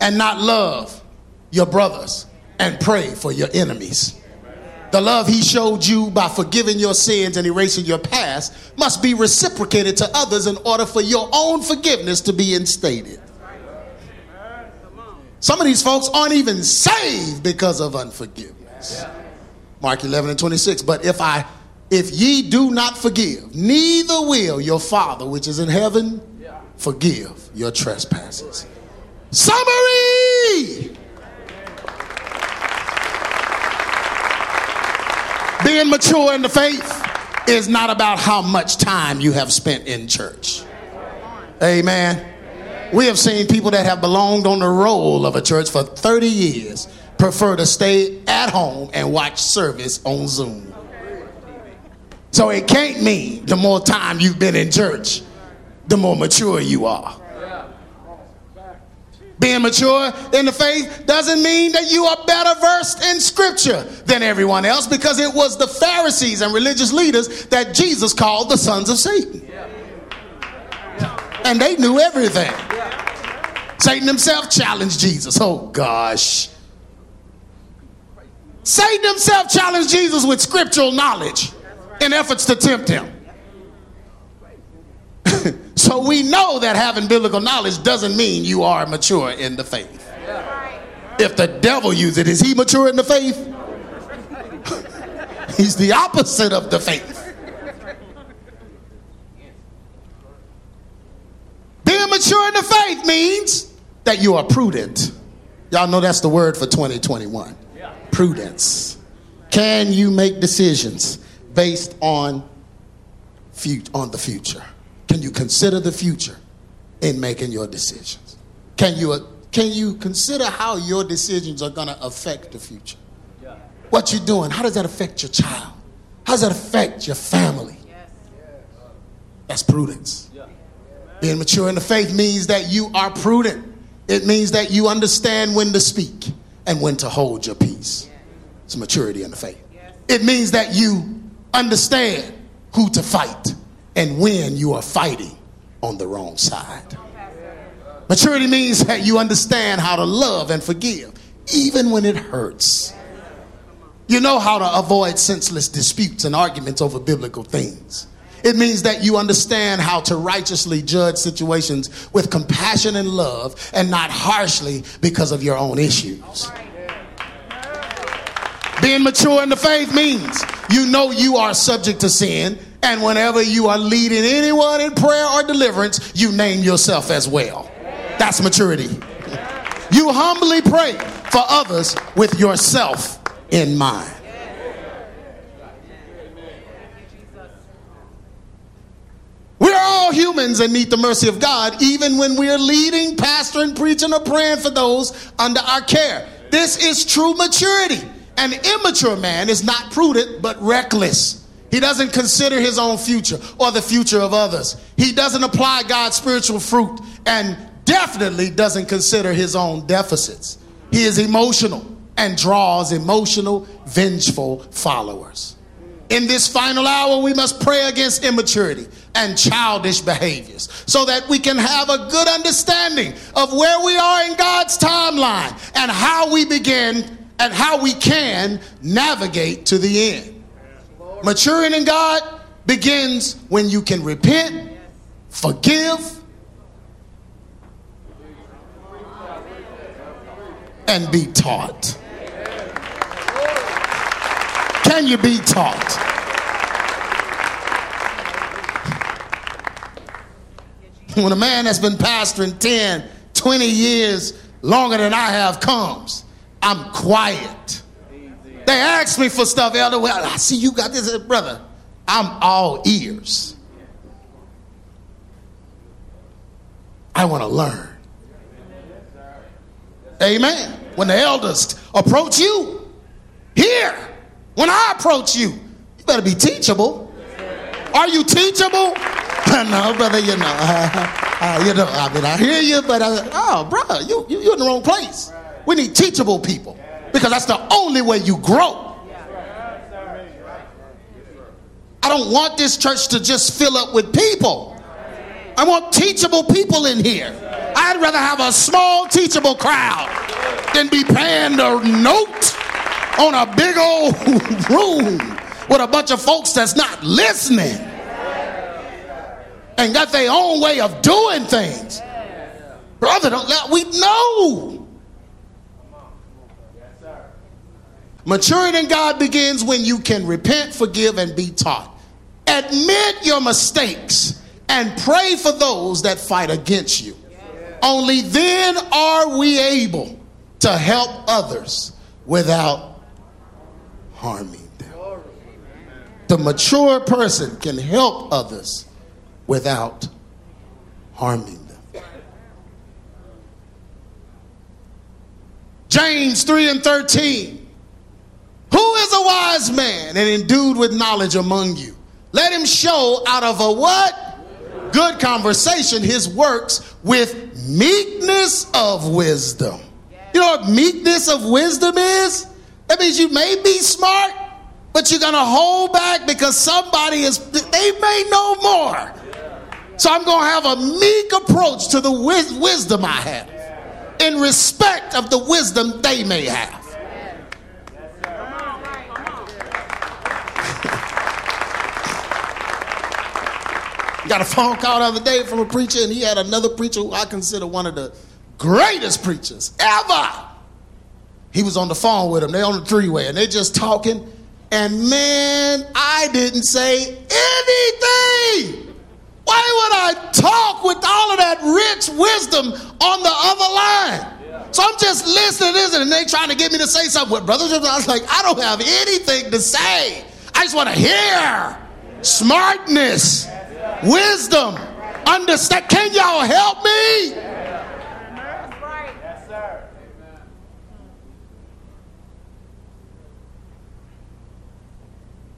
and not love your brothers and pray for your enemies. The love He showed you by forgiving your sins and erasing your past must be reciprocated to others in order for your own forgiveness to be instated. Some of these folks aren't even saved because of unforgiveness. Mark 11 and 26. But if I if ye do not forgive, neither will your Father which is in heaven forgive your trespasses. Summary! Being mature in the faith is not about how much time you have spent in church. Amen. We have seen people that have belonged on the roll of a church for 30 years prefer to stay at home and watch service on Zoom. So it can't mean the more time you've been in church, the more mature you are. Being mature in the faith doesn't mean that you are better versed in scripture than everyone else because it was the Pharisees and religious leaders that Jesus called the sons of Satan and they knew everything. Satan himself challenged Jesus. Oh gosh. Satan himself challenged Jesus with scriptural knowledge in efforts to tempt him. [laughs] so we know that having biblical knowledge doesn't mean you are mature in the faith. If the devil uses it, is he mature in the faith? [laughs] He's the opposite of the faith. Being mature in the faith means that you are prudent. Y'all know that's the word for 2021. Prudence. Can you make decisions based on fut- on the future? Can you consider the future in making your decisions? Can you uh, can you consider how your decisions are going to affect the future? What you're doing, how does that affect your child? How does that affect your family? That's prudence. Being mature in the faith means that you are prudent. It means that you understand when to speak and when to hold your peace. It's maturity in the faith. It means that you understand who to fight and when you are fighting on the wrong side. Maturity means that you understand how to love and forgive, even when it hurts. You know how to avoid senseless disputes and arguments over biblical things. It means that you understand how to righteously judge situations with compassion and love and not harshly because of your own issues. Being mature in the faith means you know you are subject to sin And whenever you are leading anyone in prayer or deliverance, you name yourself as well. That's maturity. You humbly pray for others with yourself in mind. We're all humans and need the mercy of God, even when we're leading, pastoring, preaching, or praying for those under our care. This is true maturity. An immature man is not prudent, but reckless. He doesn't consider his own future or the future of others. He doesn't apply God's spiritual fruit and definitely doesn't consider his own deficits. He is emotional and draws emotional, vengeful followers. In this final hour, we must pray against immaturity and childish behaviors so that we can have a good understanding of where we are in God's timeline and how we begin and how we can navigate to the end. Maturing in God begins when you can repent, forgive, and be taught. Can you be taught? When a man that's been pastoring 10, 20 years longer than I have comes, I'm quiet. They ask me for stuff, Elder. Well, I see you got this, brother. I'm all ears. I want to learn. Amen. When the elders approach you, here. When I approach you, you better be teachable. Are you teachable? [laughs] no, brother, you know. [laughs] Uh, uh, you know, I mean, I hear you, but I, oh, brother, you, you, you're in the wrong place. We need teachable people because that's the only way you grow. I don't want this church to just fill up with people. I want teachable people in here. I'd rather have a small teachable crowd than be paying the note on a big old [laughs] room with a bunch of folks that's not listening and got their own way of doing things. Brother, don't let we know. Maturity in God begins when you can repent, forgive, and be taught. Admit your mistakes and pray for those that fight against you. Only then are we able to help others without harming them. The mature person can help others without harming them. James 3 and 13. Who is a wise man and endued with knowledge among you? Let him show out of a what? Good conversation his works with meekness of wisdom. You know what meekness of wisdom is? That means you may be smart, but you're going to hold back because somebody is, they may know more. So I'm going to have a meek approach to the wisdom I have in respect of the wisdom they may have. Got a phone call the other day from a preacher, and he had another preacher who I consider one of the greatest preachers ever. He was on the phone with him. they're on the three way, and they're just talking. And man, I didn't say anything. Why would I talk with all of that rich wisdom on the other line? So I'm just listening to this, and they trying to get me to say something. With brothers, I was like, I don't have anything to say. I just want to hear smartness, wisdom, understand. Can y'all help me? Yes,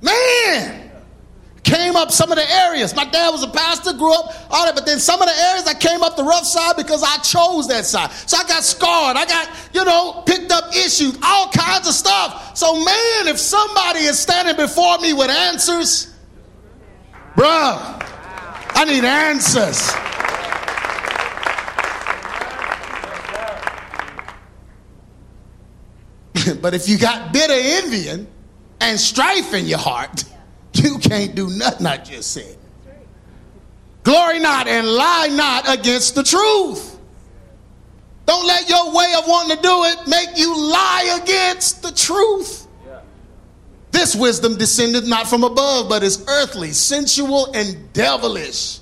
Man, came up some of the areas. My dad was a pastor, grew up, all that, but then some of the areas I came up the rough side because I chose that side. So I got scarred. I got, you know, picked up issues, all kinds of stuff. So, man, if somebody is standing before me with answers, bruh, I need answers. [laughs] but if you got bitter envying, and strife in your heart, [laughs] you can't do nothing I just said. Glory not and lie not against the truth. Don't let your way of wanting to do it make you lie against the truth. This wisdom descended not from above, but is earthly, sensual, and devilish.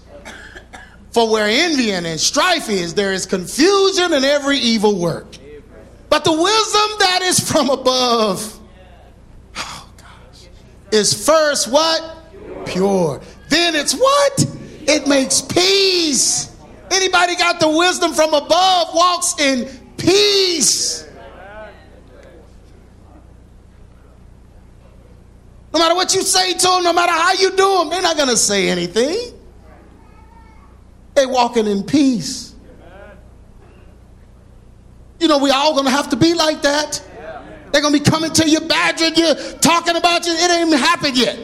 For where envy and strife is, there is confusion and every evil work. But the wisdom that is from above oh gosh, is first what? Pure. Then it's what? It makes peace. Anybody got the wisdom from above walks in peace. No matter what you say to them, no matter how you do them, they're not going to say anything. They walking in peace. You know, we all going to have to be like that. They're going to be coming to you, badgering you, talking about you. It ain't even happened yet.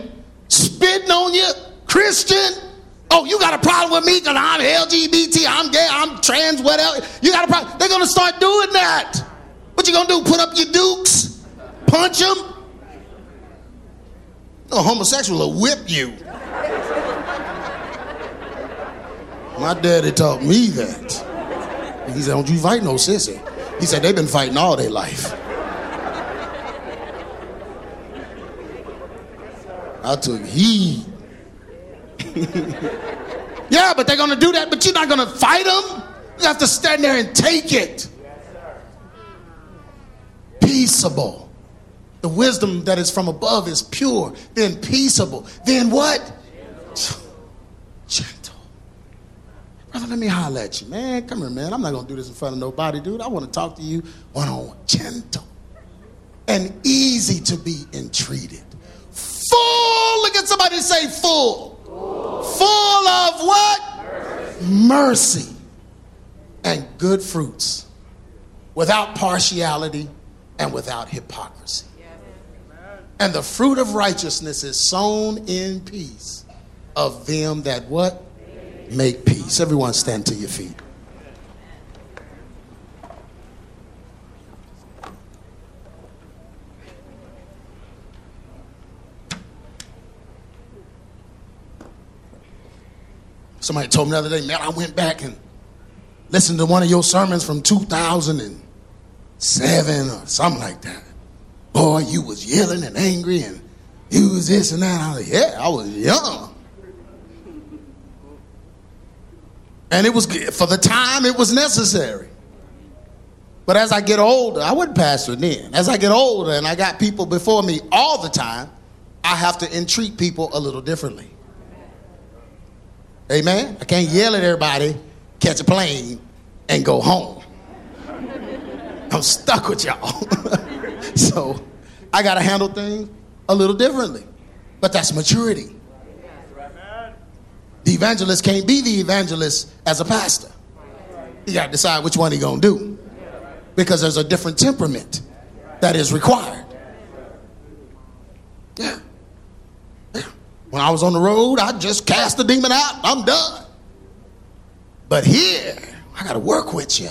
Spitting on you, Christian. Oh, you got a problem with me because I'm LGBT, I'm gay, I'm trans, whatever. You got a problem. They're going to start doing that. What you going to do? Put up your dukes? Punch them? A homosexual will whip you. My daddy taught me that. He said, Don't you fight no sissy. He said, They've been fighting all their life. I took heed. [laughs] yeah, but they're going to do that, but you're not going to fight them. You have to stand there and take it. Peaceable. The wisdom that is from above is pure, then peaceable, then what? Gentle. Brother, let me holler at you, man. Come here, man. I'm not going to do this in front of nobody, dude. I want to talk to you one on one. Gentle and easy to be entreated. Full. Look at somebody say full. Full, full of what? Mercy. Mercy and good fruits without partiality and without hypocrisy. And the fruit of righteousness is sown in peace of them that what? Make peace. Everyone stand to your feet. Somebody told me the other day, man, I went back and listened to one of your sermons from 2007 or something like that. Boy, you was yelling and angry and you was this and that. I was like, yeah, I was young. And it was for the time it was necessary. But as I get older, I wasn't pastor then. As I get older and I got people before me all the time, I have to entreat people a little differently. Amen. I can't yell at everybody, catch a plane, and go home. I'm stuck with y'all. [laughs] [laughs] so I got to handle things a little differently. But that's maturity. The evangelist can't be the evangelist as a pastor. You got to decide which one he going to do. Because there's a different temperament that is required. Yeah. When I was on the road, I just cast the demon out. I'm done. But here, I got to work with you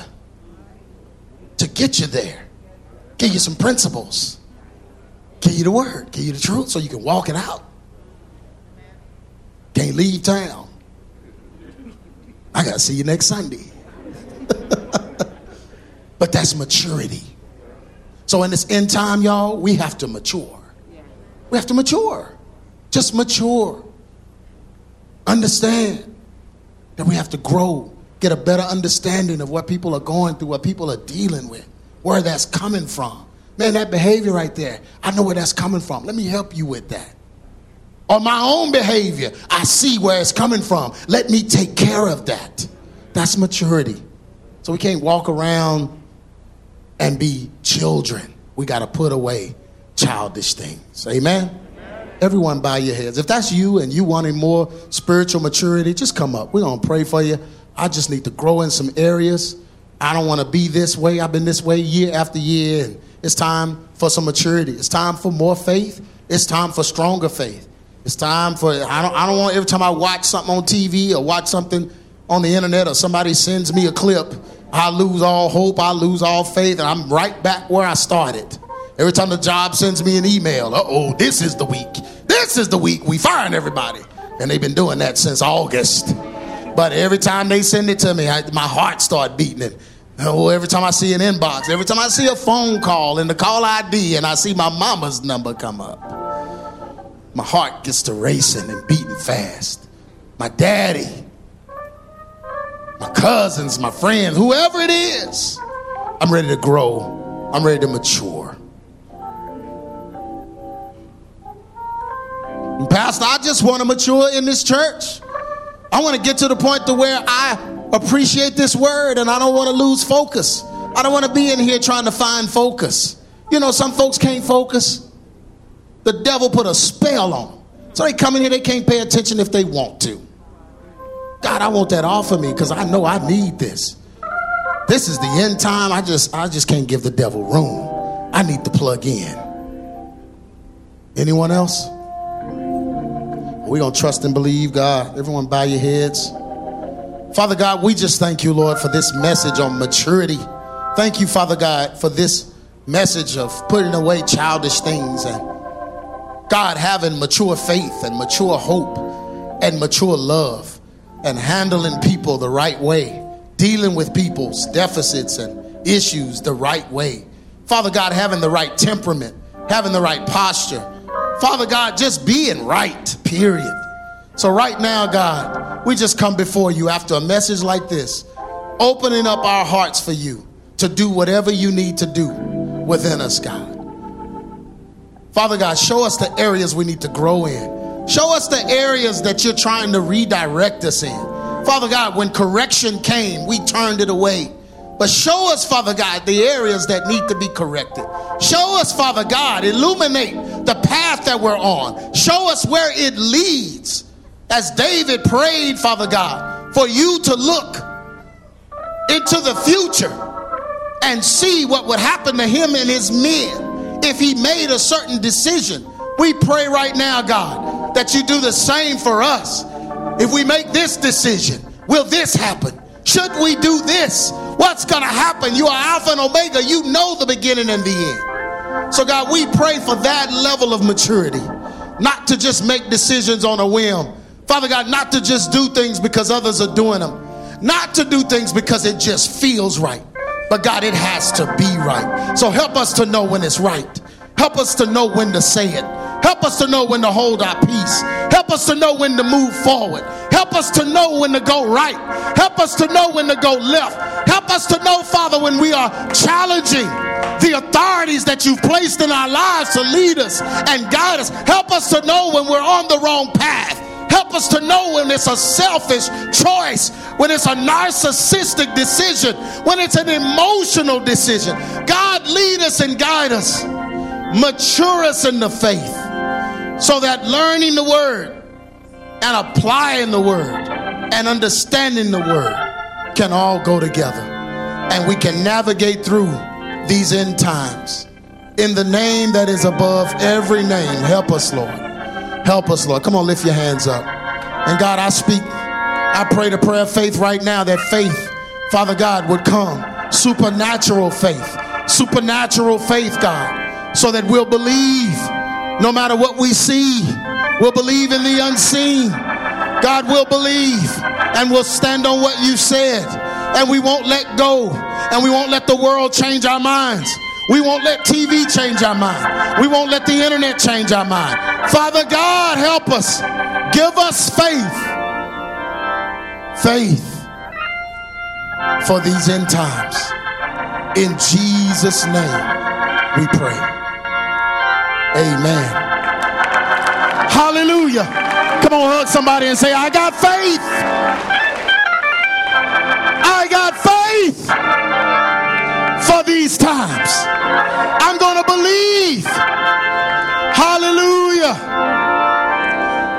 to get you there. Give you some principles. Give you the word. Give you the truth so you can walk it out. Can't leave town. I got to see you next Sunday. [laughs] but that's maturity. So in this end time, y'all, we have to mature. We have to mature. Just mature. Understand that we have to grow, get a better understanding of what people are going through, what people are dealing with, where that's coming from. Man, that behavior right there, I know where that's coming from. Let me help you with that. Or my own behavior, I see where it's coming from. Let me take care of that. That's maturity. So we can't walk around and be children. We got to put away childish things. Amen? Everyone bow your heads. If that's you and you wanting more spiritual maturity, just come up. We're going to pray for you. I just need to grow in some areas. I don't want to be this way. I've been this way year after year. And it's time for some maturity. It's time for more faith. It's time for stronger faith. It's time for, I don't, I don't want every time I watch something on TV or watch something on the internet or somebody sends me a clip, I lose all hope, I lose all faith, and I'm right back where I started. Every time the job sends me an email, uh oh, this is the week. This is the week we firing everybody. And they've been doing that since August. But every time they send it to me, I, my heart start beating. And oh, every time I see an inbox, every time I see a phone call and the call ID, and I see my mama's number come up. my heart gets to racing and beating fast. My daddy, my cousins, my friends, whoever it is, I'm ready to grow. I'm ready to mature. And Pastor, I just want to mature in this church. I want to get to the point to where I appreciate this word and I don't want to lose focus. I don't want to be in here trying to find focus. You know, some folks can't focus. The devil put a spell on them. So they come in here, they can't pay attention if they want to. God, I want that off of me because I know I need this. This is the end time. I just I just can't give the devil room. I need to plug in. Anyone else? We're to trust and believe, God. Everyone bow your heads. Father God, we just thank you, Lord, for this message on maturity. Thank you, Father God, for this message of putting away childish things and God having mature faith and mature hope and mature love and handling people the right way, dealing with people's deficits and issues the right way. Father God, having the right temperament, having the right posture. Father God, just being right, period. So, right now, God, we just come before you after a message like this, opening up our hearts for you to do whatever you need to do within us, God. Father God, show us the areas we need to grow in. Show us the areas that you're trying to redirect us in. Father God, when correction came, we turned it away. But show us, Father God, the areas that need to be corrected. Show us, Father God, illuminate the path that we're on. Show us where it leads. As David prayed, Father God, for you to look into the future and see what would happen to him and his men if he made a certain decision. We pray right now, God, that you do the same for us. If we make this decision, will this happen? Should we do this? What's going to happen? You are Alpha and Omega. You know the beginning and the end. So, God, we pray for that level of maturity, not to just make decisions on a whim. Father God, not to just do things because others are doing them, not to do things because it just feels right. But God, it has to be right. So help us to know when it's right. Help us to know when to say it. Help us to know when to hold our peace. Help us to know when to move forward. Help us to know when to go right. Help us to know when to go left. Help us to know, Father, when we are challenging the authorities that you've placed in our lives to lead us and guide us. Help us to know when we're on the wrong path. Help us to know when it's a selfish choice, when it's a narcissistic decision, when it's an emotional decision. God, lead us and guide us, mature us in the faith, so that learning the word and applying the word and understanding the word can all go together. And we can navigate through these end times. In the name that is above every name, help us, Lord. Help us, Lord. Come on, lift your hands up. And God, I speak, I pray the prayer of faith right now that faith, Father God, would come. Supernatural faith. Supernatural faith, God, so that we'll believe no matter what we see. We'll believe in the unseen. God will believe and we'll stand on what you said. And we won't let go. And we won't let the world change our minds. We won't let TV change our mind. We won't let the internet change our mind. Father God, help us. Give us faith. Faith for these end times. In Jesus' name we pray. Amen. Hallelujah. Come on, hug somebody and say, I got faith. I got faith these times. I'm going to believe. Hallelujah.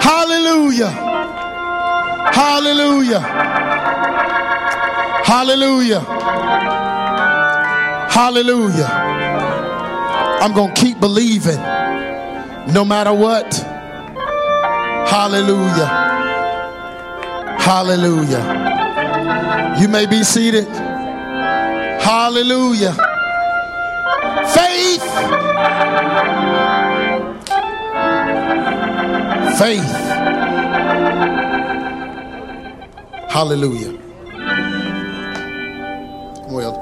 Hallelujah. Hallelujah. Hallelujah. Hallelujah. I'm going to keep believing no matter what. Hallelujah. Hallelujah. You may be seated. Hallelujah. Faith. Faith. Hallelujah. Well.